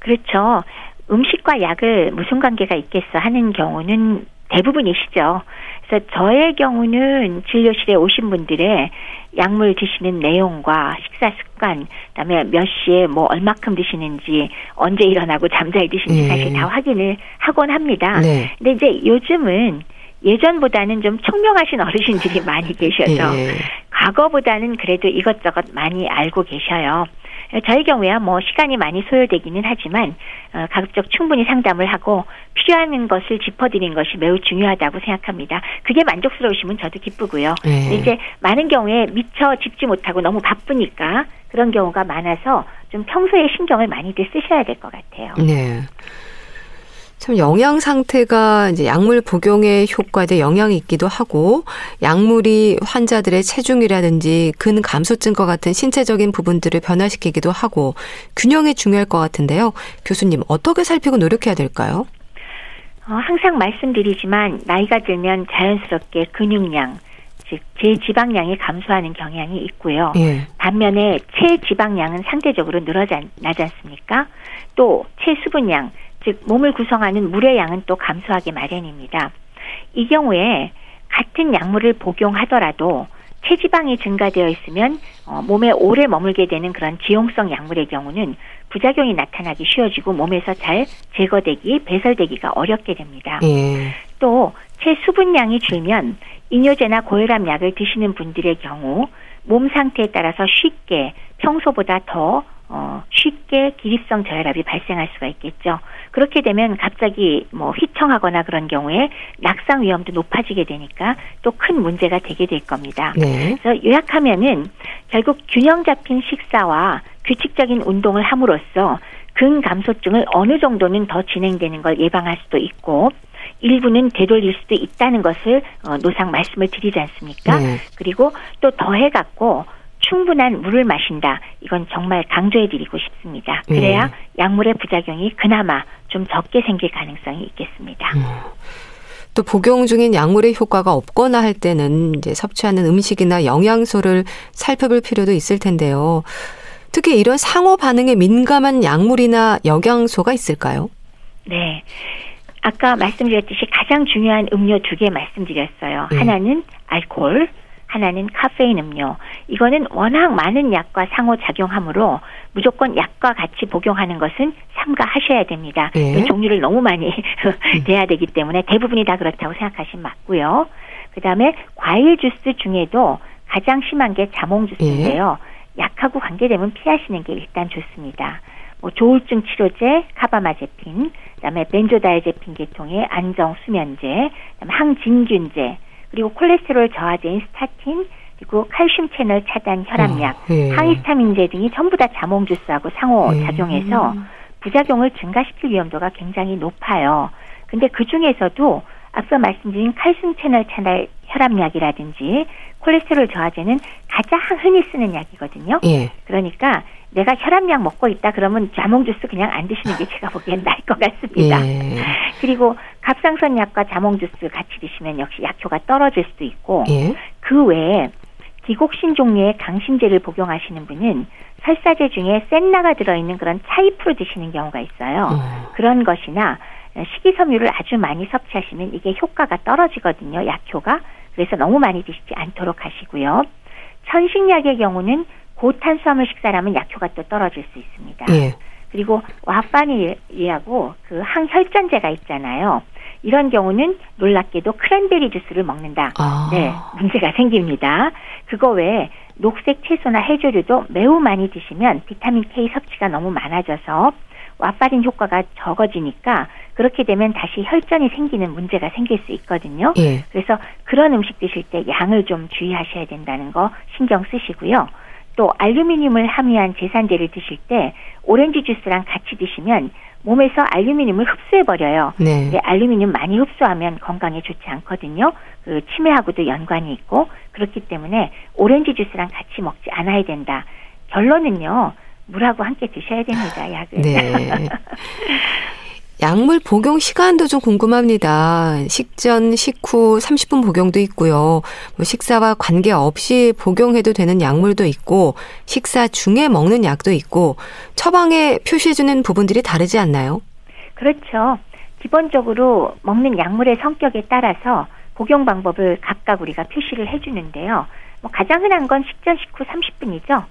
그렇죠. 음식과 약을 무슨 관계가 있겠어 하는 경우는 대부분이시죠. 그래서 저의 경우는 진료실에 오신 분들의 약물 드시는 내용과 식사 습관, 그다음에 몇 시에 뭐 얼마큼 드시는지, 언제 일어나고 잠잘 드시는지 네. 사실 다 확인을 하곤 합니다. 네. 근데 이제 요즘은 예전보다는 좀 총명하신 어르신들이 많이 계셔서 네. 과거보다는 그래도 이것저것 많이 알고 계셔요. 저희 경우야 뭐 시간이 많이 소요되기는 하지만 어, 가급적 충분히 상담을 하고 필요한 것을 짚어드린 것이 매우 중요하다고 생각합니다. 그게 만족스러우시면 저도 기쁘고요. 네. 이제 많은 경우에 미처 짚지 못하고 너무 바쁘니까 그런 경우가 많아서 좀 평소에 신경을 많이들 쓰셔야 될 것 같아요. 네. 참 영양 상태가 이제 약물 복용에 효과에 영향이 있기도 하고 약물이 환자들의 체중이라든지 근 감소증과 같은 신체적인 부분들을 변화시키기도 하고 균형이 중요할 것 같은데요. 교수님 어떻게 살피고 노력해야 될까요? 어, 항상 말씀드리지만 나이가 들면 자연스럽게 근육량 즉 제지방량이 감소하는 경향이 있고요. 예. 반면에 체지방량은 상대적으로 늘어나지 않습니까? 또 체수분량 즉 몸을 구성하는 물의 양은 또 감소하기 마련입니다. 이 경우에 같은 약물을 복용하더라도 체지방이 증가되어 있으면 어, 몸에 오래 머물게 되는 그런 지용성 약물의 경우는 부작용이 나타나기 쉬워지고 몸에서 잘 제거되기 배설되기가 어렵게 됩니다. 예. 또 체수분량이 줄면 이뇨제나 고혈압 약을 드시는 분들의 경우 몸 상태에 따라서 쉽게 평소보다 더 어, 쉽게 기립성 저혈압이 발생할 수가 있겠죠. 그렇게 되면 갑자기 뭐 휘청하거나 그런 경우에 낙상 위험도 높아지게 되니까 또 큰 문제가 되게 될 겁니다. 네. 그래서 요약하면은 결국 균형 잡힌 식사와 규칙적인 운동을 함으로써 근감소증을 어느 정도는 더 진행되는 걸 예방할 수도 있고 일부는 되돌릴 수도 있다는 것을 어, 노상 말씀을 드리지 않습니까? 네. 그리고 또 더해 갖고 충분한 물을 마신다. 이건 정말 강조해드리고 싶습니다. 그래야 네. 약물의 부작용이 그나마 좀 적게 생길 가능성이 있겠습니다. 음. 또 복용 중인 약물의 효과가 없거나 할 때는 이제 섭취하는 음식이나 영양소를 살펴볼 필요도 있을 텐데요. 특히 이런 상호 반응에 민감한 약물이나 영양소가 있을까요? 네. 아까 말씀드렸듯이 가장 중요한 음료 두 개 말씀드렸어요. 네. 하나는 알코올, 하나는 카페인 음료. 이거는 워낙 많은 약과 상호작용하므로 무조건 약과 같이 복용하는 것은 삼가하셔야 됩니다. 네. 종류를 너무 많이 <laughs> 돼야 되기 때문에 대부분이 다 그렇다고 생각하시면 맞고요. 그 다음에 과일 주스 중에도 가장 심한 게 자몽 주스인데요. 네. 약하고 관계되면 피하시는 게 일단 좋습니다. 뭐 조울증 치료제 카바마제핀, 그다음에 벤조다이제핀 계통의 안정 수면제, 그다음에 항진균제, 그리고 콜레스테롤 저하제인 스타틴, 그리고 칼슘 채널 차단 혈압약, 어, 예. 항히스타민제 등이 전부 다 자몽 주스하고 상호 예. 작용해서 부작용을 증가시킬 위험도가 굉장히 높아요. 근데 그 중에서도 앞서 말씀드린 칼슘 채널 차단 혈압약이라든지 콜레스테롤 저하제는 가장 흔히 쓰는 약이거든요. 예. 그러니까 내가 혈압약 먹고 있다 그러면 자몽 주스 그냥 안 드시는 게 제가 보기엔 나을 것 같습니다. 예. 그리고 갑상선 약과 자몽 주스 같이 드시면 역시 약효가 떨어질 수도 있고 예. 그 외에 디곡신 종류의 강신제를 복용하시는 분은 설사제 중에 센나가 들어있는 그런 차이프로 드시는 경우가 있어요. 어. 그런 것이나 식이섬유를 아주 많이 섭취하시면 이게 효과가 떨어지거든요. 약효가. 그래서 너무 많이 드시지 않도록 하시고요. 천식약의 경우는 고탄수화물 식사라면 약효가 또 떨어질 수 있습니다. 예. 그리고 와파니하고 그 항혈전제가 있잖아요. 이런 경우는 놀랍게도 크랜베리 주스를 먹는다. 아. 네, 문제가 생깁니다. 그거 외에 녹색 채소나 해조류도 매우 많이 드시면 비타민 K 섭취가 너무 많아져서 와파린 효과가 적어지니까 그렇게 되면 다시 혈전이 생기는 문제가 생길 수 있거든요. 예. 그래서 그런 음식 드실 때 양을 좀 주의하셔야 된다는 거 신경 쓰시고요. 또 알루미늄을 함유한 제산제를 드실 때 오렌지 주스랑 같이 드시면 몸에서 알루미늄을 흡수해 버려요. 네. 알루미늄 많이 흡수하면 건강에 좋지 않거든요. 그 치매하고도 연관이 있고 그렇기 때문에 오렌지 주스랑 같이 먹지 않아야 된다. 결론은요. 물하고 함께 드셔야 됩니다. 약을. 네. <laughs> <laughs> 약물 복용 시간도 좀 궁금합니다. 식전, 식후 30분 복용도 있고요. 뭐 식사와 관계없이 복용해도 되는 약물도 있고, 식사 중에 먹는 약도 있고, 처방에 표시해주는 부분들이 다르지 않나요? 그렇죠. 기본적으로 먹는 약물의 성격에 따라서 복용 방법을 각각 우리가 표시를 해주는데요. 뭐 가장 흔한 건 식전, 식후 30분이죠.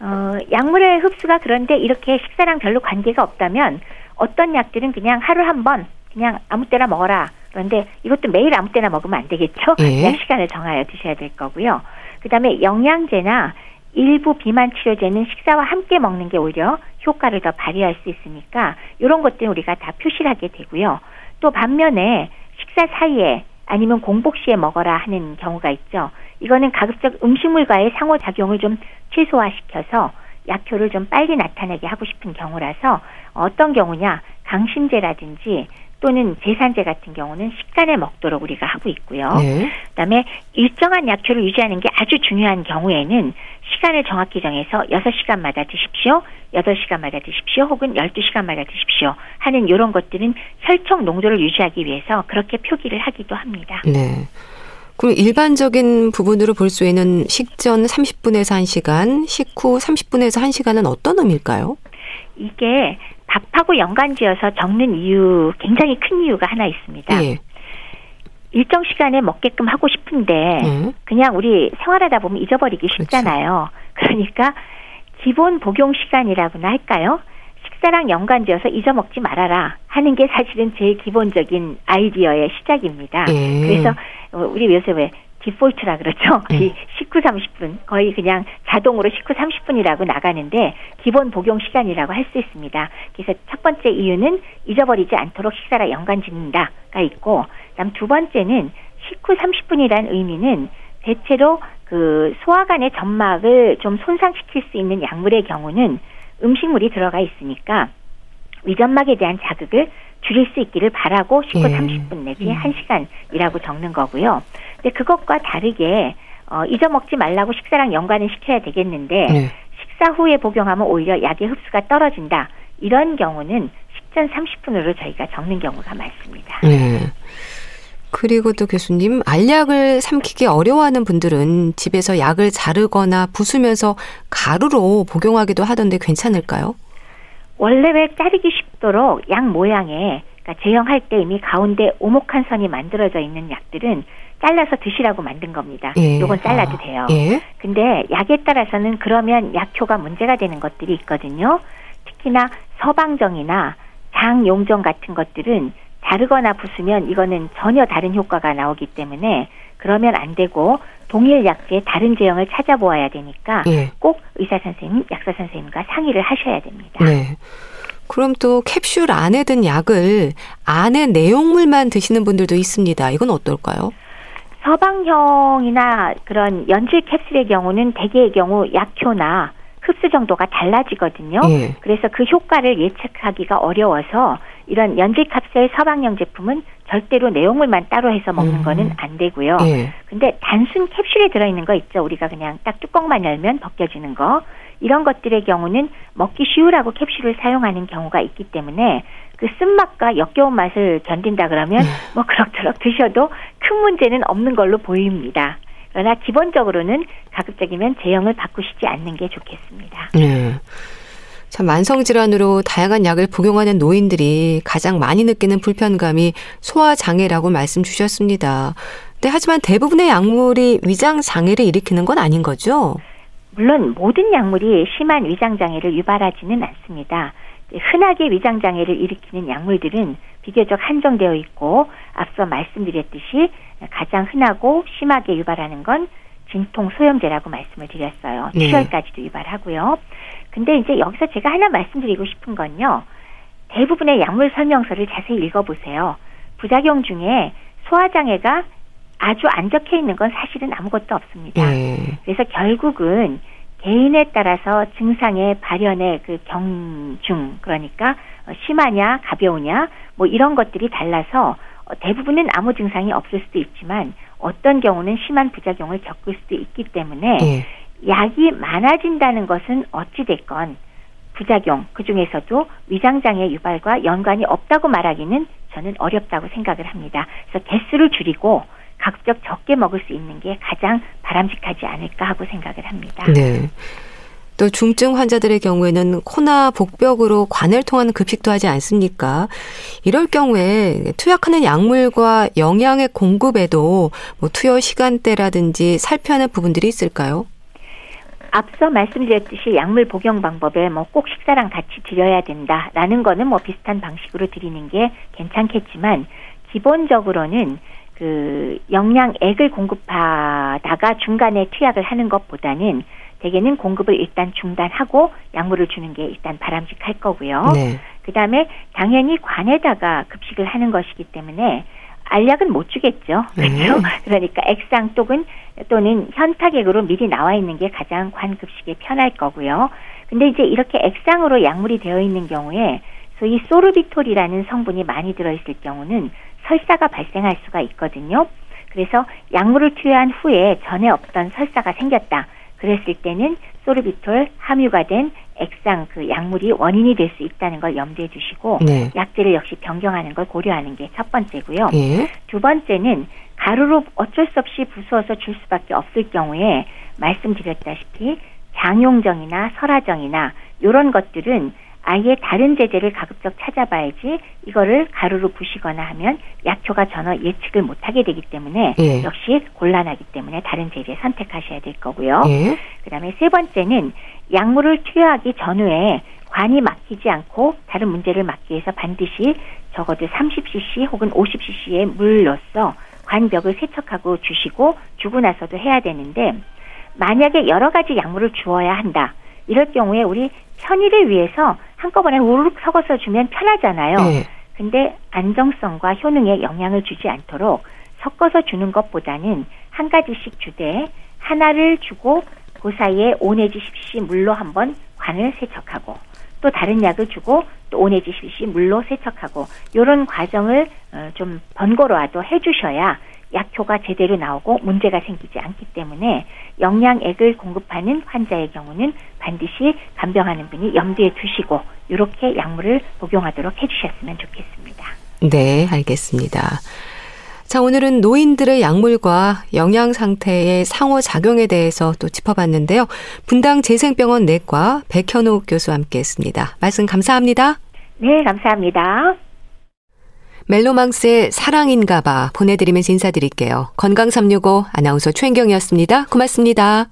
어, 약물의 흡수가 그런데 이렇게 식사랑 별로 관계가 없다면 어떤 약들은 그냥 하루 한 번 그냥 아무 때나 먹어라. 그런데 이것도 매일 아무 때나 먹으면 안 되겠죠. 예. 그냥 시간을 정하여 드셔야 될 거고요. 그다음에 영양제나 일부 비만 치료제는 식사와 함께 먹는 게 오히려 효과를 더 발휘할 수 있으니까 이런 것들 우리가 다 표시를 하게 되고요. 또 반면에 식사 사이에 아니면 공복 시에 먹어라 하는 경우가 있죠. 이거는 가급적 음식물과의 상호작용을 좀 최소화시켜서 약효를 좀 빨리 나타내게 하고 싶은 경우라서 어떤 경우냐 강심제라든지 또는 제산제 같은 경우는 식간에 먹도록 우리가 하고 있고요. 네. 그다음에 일정한 약효를 유지하는 게 아주 중요한 경우에는 시간을 정확히 정해서 6시간마다 드십시오. 8시간마다 드십시오. 혹은 12시간마다 드십시오. 하는 이런 것들은 혈청 농도를 유지하기 위해서 그렇게 표기를 하기도 합니다. 네. 그럼 일반적인 부분으로 볼 수 있는 식전 30분에서 1시간, 식후 30분에서 1시간은 어떤 의미일까요? 이게 밥하고 연관지어서 적는 이유 굉장히 큰 이유가 하나 있습니다. 예. 일정 시간에 먹게끔 하고 싶은데 음. 그냥 우리 생활하다 보면 잊어버리기 그렇죠. 쉽잖아요. 그렇죠. 그러니까 기본 복용 시간이라고나 할까요? 식사랑 연관지어서 잊어먹지 말아라 하는 게 사실은 제일 기본적인 아이디어의 시작입니다. 예. 그래서 우리 요새 왜 디폴트라 그러죠. <laughs> 네. 19, 30분 거의 그냥 자동으로 19, 30분이라고 나가는데 기본 복용 시간이라고 할 수 있습니다. 그래서 첫 번째 이유는 잊어버리지 않도록 식사랑 연관 짓는다가 있고, 그다음 두 번째는 19, 30분이란 의미는 대체로 그 소화관의 점막을 좀 손상시킬 수 있는 약물의 경우는 음식물이 들어가 있으니까 위점막에 대한 자극을 줄일 수 있기를 바라고 19, 예. 30분 내지 음. 1시간이라고 적는 거고요. 근데 그것과 다르게 어, 잊어먹지 말라고 식사랑 연관을 시켜야 되겠는데 네. 식사 후에 복용하면 오히려 약의 흡수가 떨어진다. 이런 경우는 식전 30분으로 저희가 적는 경우가 많습니다. 네. 그리고 또 교수님, 알약을 삼키기 어려워하는 분들은 집에서 약을 자르거나 부수면서 가루로 복용하기도 하던데 괜찮을까요? 원래 왜 자르기 쉽도록 약 모양에 그러니까 제형할 때 이미 가운데 오목한 선이 만들어져 있는 약들은 잘라서 드시라고 만든 겁니다. 예. 요건 잘라도 아, 돼요. 예. 근데 약에 따라서는 그러면 약효가 문제가 되는 것들이 있거든요. 특히나 서방정이나 장용정 같은 것들은 자르거나 부수면 이거는 전혀 다른 효과가 나오기 때문에 그러면 안 되고 동일 약제의 다른 제형을 찾아보아야 되니까 예. 꼭 의사 선생님, 약사 선생님과 상의를 하셔야 됩니다. 네. 그럼 또 캡슐 안에 든 약을 안에 내용물만 드시는 분들도 있습니다. 이건 어떨까요? 서방형이나 그런 연질 캡슐의 경우는 대개의 경우 약효나 흡수 정도가 달라지거든요. 예. 그래서 그 효과를 예측하기가 어려워서 이런 연질캅셀 서방형 제품은 절대로 내용물만 따로 해서 먹는 음. 거는 안 되고요. 예. 근데 단순 캡슐에 들어 있는 거 있죠. 우리가 그냥 딱 뚜껑만 열면 벗겨지는 거. 이런 것들의 경우는 먹기 쉬우라고 캡슐을 사용하는 경우가 있기 때문에 그 쓴맛과 역겨운 맛을 견딘다 그러면 예. 뭐 그럭저럭 드셔도 큰 문제는 없는 걸로 보입니다. 그러나 기본적으로는 가급적이면 제형을 바꾸시지 않는 게 좋겠습니다. 네. 참 만성질환으로 다양한 약을 복용하는 노인들이 가장 많이 느끼는 불편감이 소화장애라고 말씀 주셨습니다. 근데 하지만 대부분의 약물이 위장 장애를 일으키는 건 아닌 거죠? 물론 모든 약물이 심한 위장 장애를 유발하지는 않습니다. 흔하게 위장 장애를 일으키는 약물들은 비교적 한정되어 있고 앞서 말씀드렸듯이 가장 흔하고 심하게 유발하는 건 진통 소염제라고 말씀을 드렸어요. 네. 출혈까지도 유발하고요. 근데 이제 여기서 제가 하나 말씀드리고 싶은 건요. 대부분의 약물 설명서를 자세히 읽어보세요. 부작용 중에 소화장애가 아주 안 적혀 있는 건 사실은 아무것도 없습니다. 네. 그래서 결국은 개인에 따라서 증상의 발현의 그 경중 그러니까 심하냐 가벼우냐 뭐 이런 것들이 달라서 대부분은 아무 증상이 없을 수도 있지만 어떤 경우는 심한 부작용을 겪을 수도 있기 때문에 네. 약이 많아진다는 것은 어찌 됐건 부작용 그 중에서도 위장장애 유발과 연관이 없다고 말하기는 저는 어렵다고 생각을 합니다. 그래서 개수를 줄이고 가급적 적게 먹을 수 있는 게 가장 바람직하지 않을까 하고 생각을 합니다. 네. 또 중증 환자들의 경우에는 코나 복벽으로 관을 통하는 급식도 하지 않습니까? 이럴 경우에 투약하는 약물과 영양의 공급에도 뭐 투여 시간대라든지 살펴야 하는 부분들이 있을까요? 앞서 말씀드렸듯이 약물 복용 방법에 뭐 꼭 식사랑 같이 드려야 된다라는 거는 뭐 비슷한 방식으로 드리는 게 괜찮겠지만 기본적으로는 그 영양액을 공급하다가 중간에 투약을 하는 것보다는 대개는 공급을 일단 중단하고 약물을 주는 게 일단 바람직할 거고요. 네. 그다음에 당연히 관에다가 급식을 하는 것이기 때문에 알약은 못 주겠죠. 그렇죠? 네. 그러니까 액상 또는 또는 현타객으로 미리 나와 있는 게 가장 관 급식에 편할 거고요. 근데 이제 이렇게 액상으로 약물이 되어 있는 경우에 소위 소르비톨이라는 성분이 많이 들어 있을 경우는 설사가 발생할 수가 있거든요. 그래서 약물을 투여한 후에 전에 없던 설사가 생겼다. 그랬을 때는 소르비톨 함유가 된 액상 그 약물이 원인이 될 수 있다는 걸 염두에 두시고 네. 약제를 역시 변경하는 걸 고려하는 게 첫 번째고요. 예. 두 번째는 가루로 어쩔 수 없이 부수어서 줄 수밖에 없을 경우에 말씀드렸다시피 장용정이나 설화정이나 이런 것들은 아예 다른 제재를 가급적 찾아봐야지 이거를 가루로 부시거나 하면 약효가 전혀 예측을 못하게 되기 때문에 예. 역시 곤란하기 때문에 다른 제재 선택하셔야 될 거고요. 예. 그다음에 세 번째는 약물을 투여하기 전후에 관이 막히지 않고 다른 문제를 막기 위해서 반드시 적어도 30cc 혹은 50cc의 물로써 관벽을 세척하고 주시고 주고 나서도 해야 되는데 만약에 여러 가지 약물을 주어야 한다. 이럴 경우에 우리 편의를 위해서 한꺼번에 우르륵 섞어서 주면 편하잖아요. 네. 근데 안정성과 효능에 영향을 주지 않도록 섞어서 주는 것보다는 한 가지씩 주되 하나를 주고 그 사이에 5 내지 10cc 물로 한번 관을 세척하고 또 다른 약을 주고 또 5 내지 10cc 물로 세척하고 이런 과정을 어, 좀 번거로워도 해주셔야 약효가 제대로 나오고 문제가 생기지 않기 때문에 영양액을 공급하는 환자의 경우는 반드시 간병하는 분이 염두에 두시고 이렇게 약물을 복용하도록 해주셨으면 좋겠습니다. 네, 알겠습니다. 자, 오늘은 노인들의 약물과 영양 상태의 상호작용에 대해서 또 짚어봤는데요. 분당 재생병원 내과 백현우 교수와 함께 했습니다. 말씀 감사합니다. 네, 감사합니다. 멜로망스의 사랑인가 봐 보내드리면서 인사드릴게요. 건강365 아나운서 최인경이었습니다. 고맙습니다.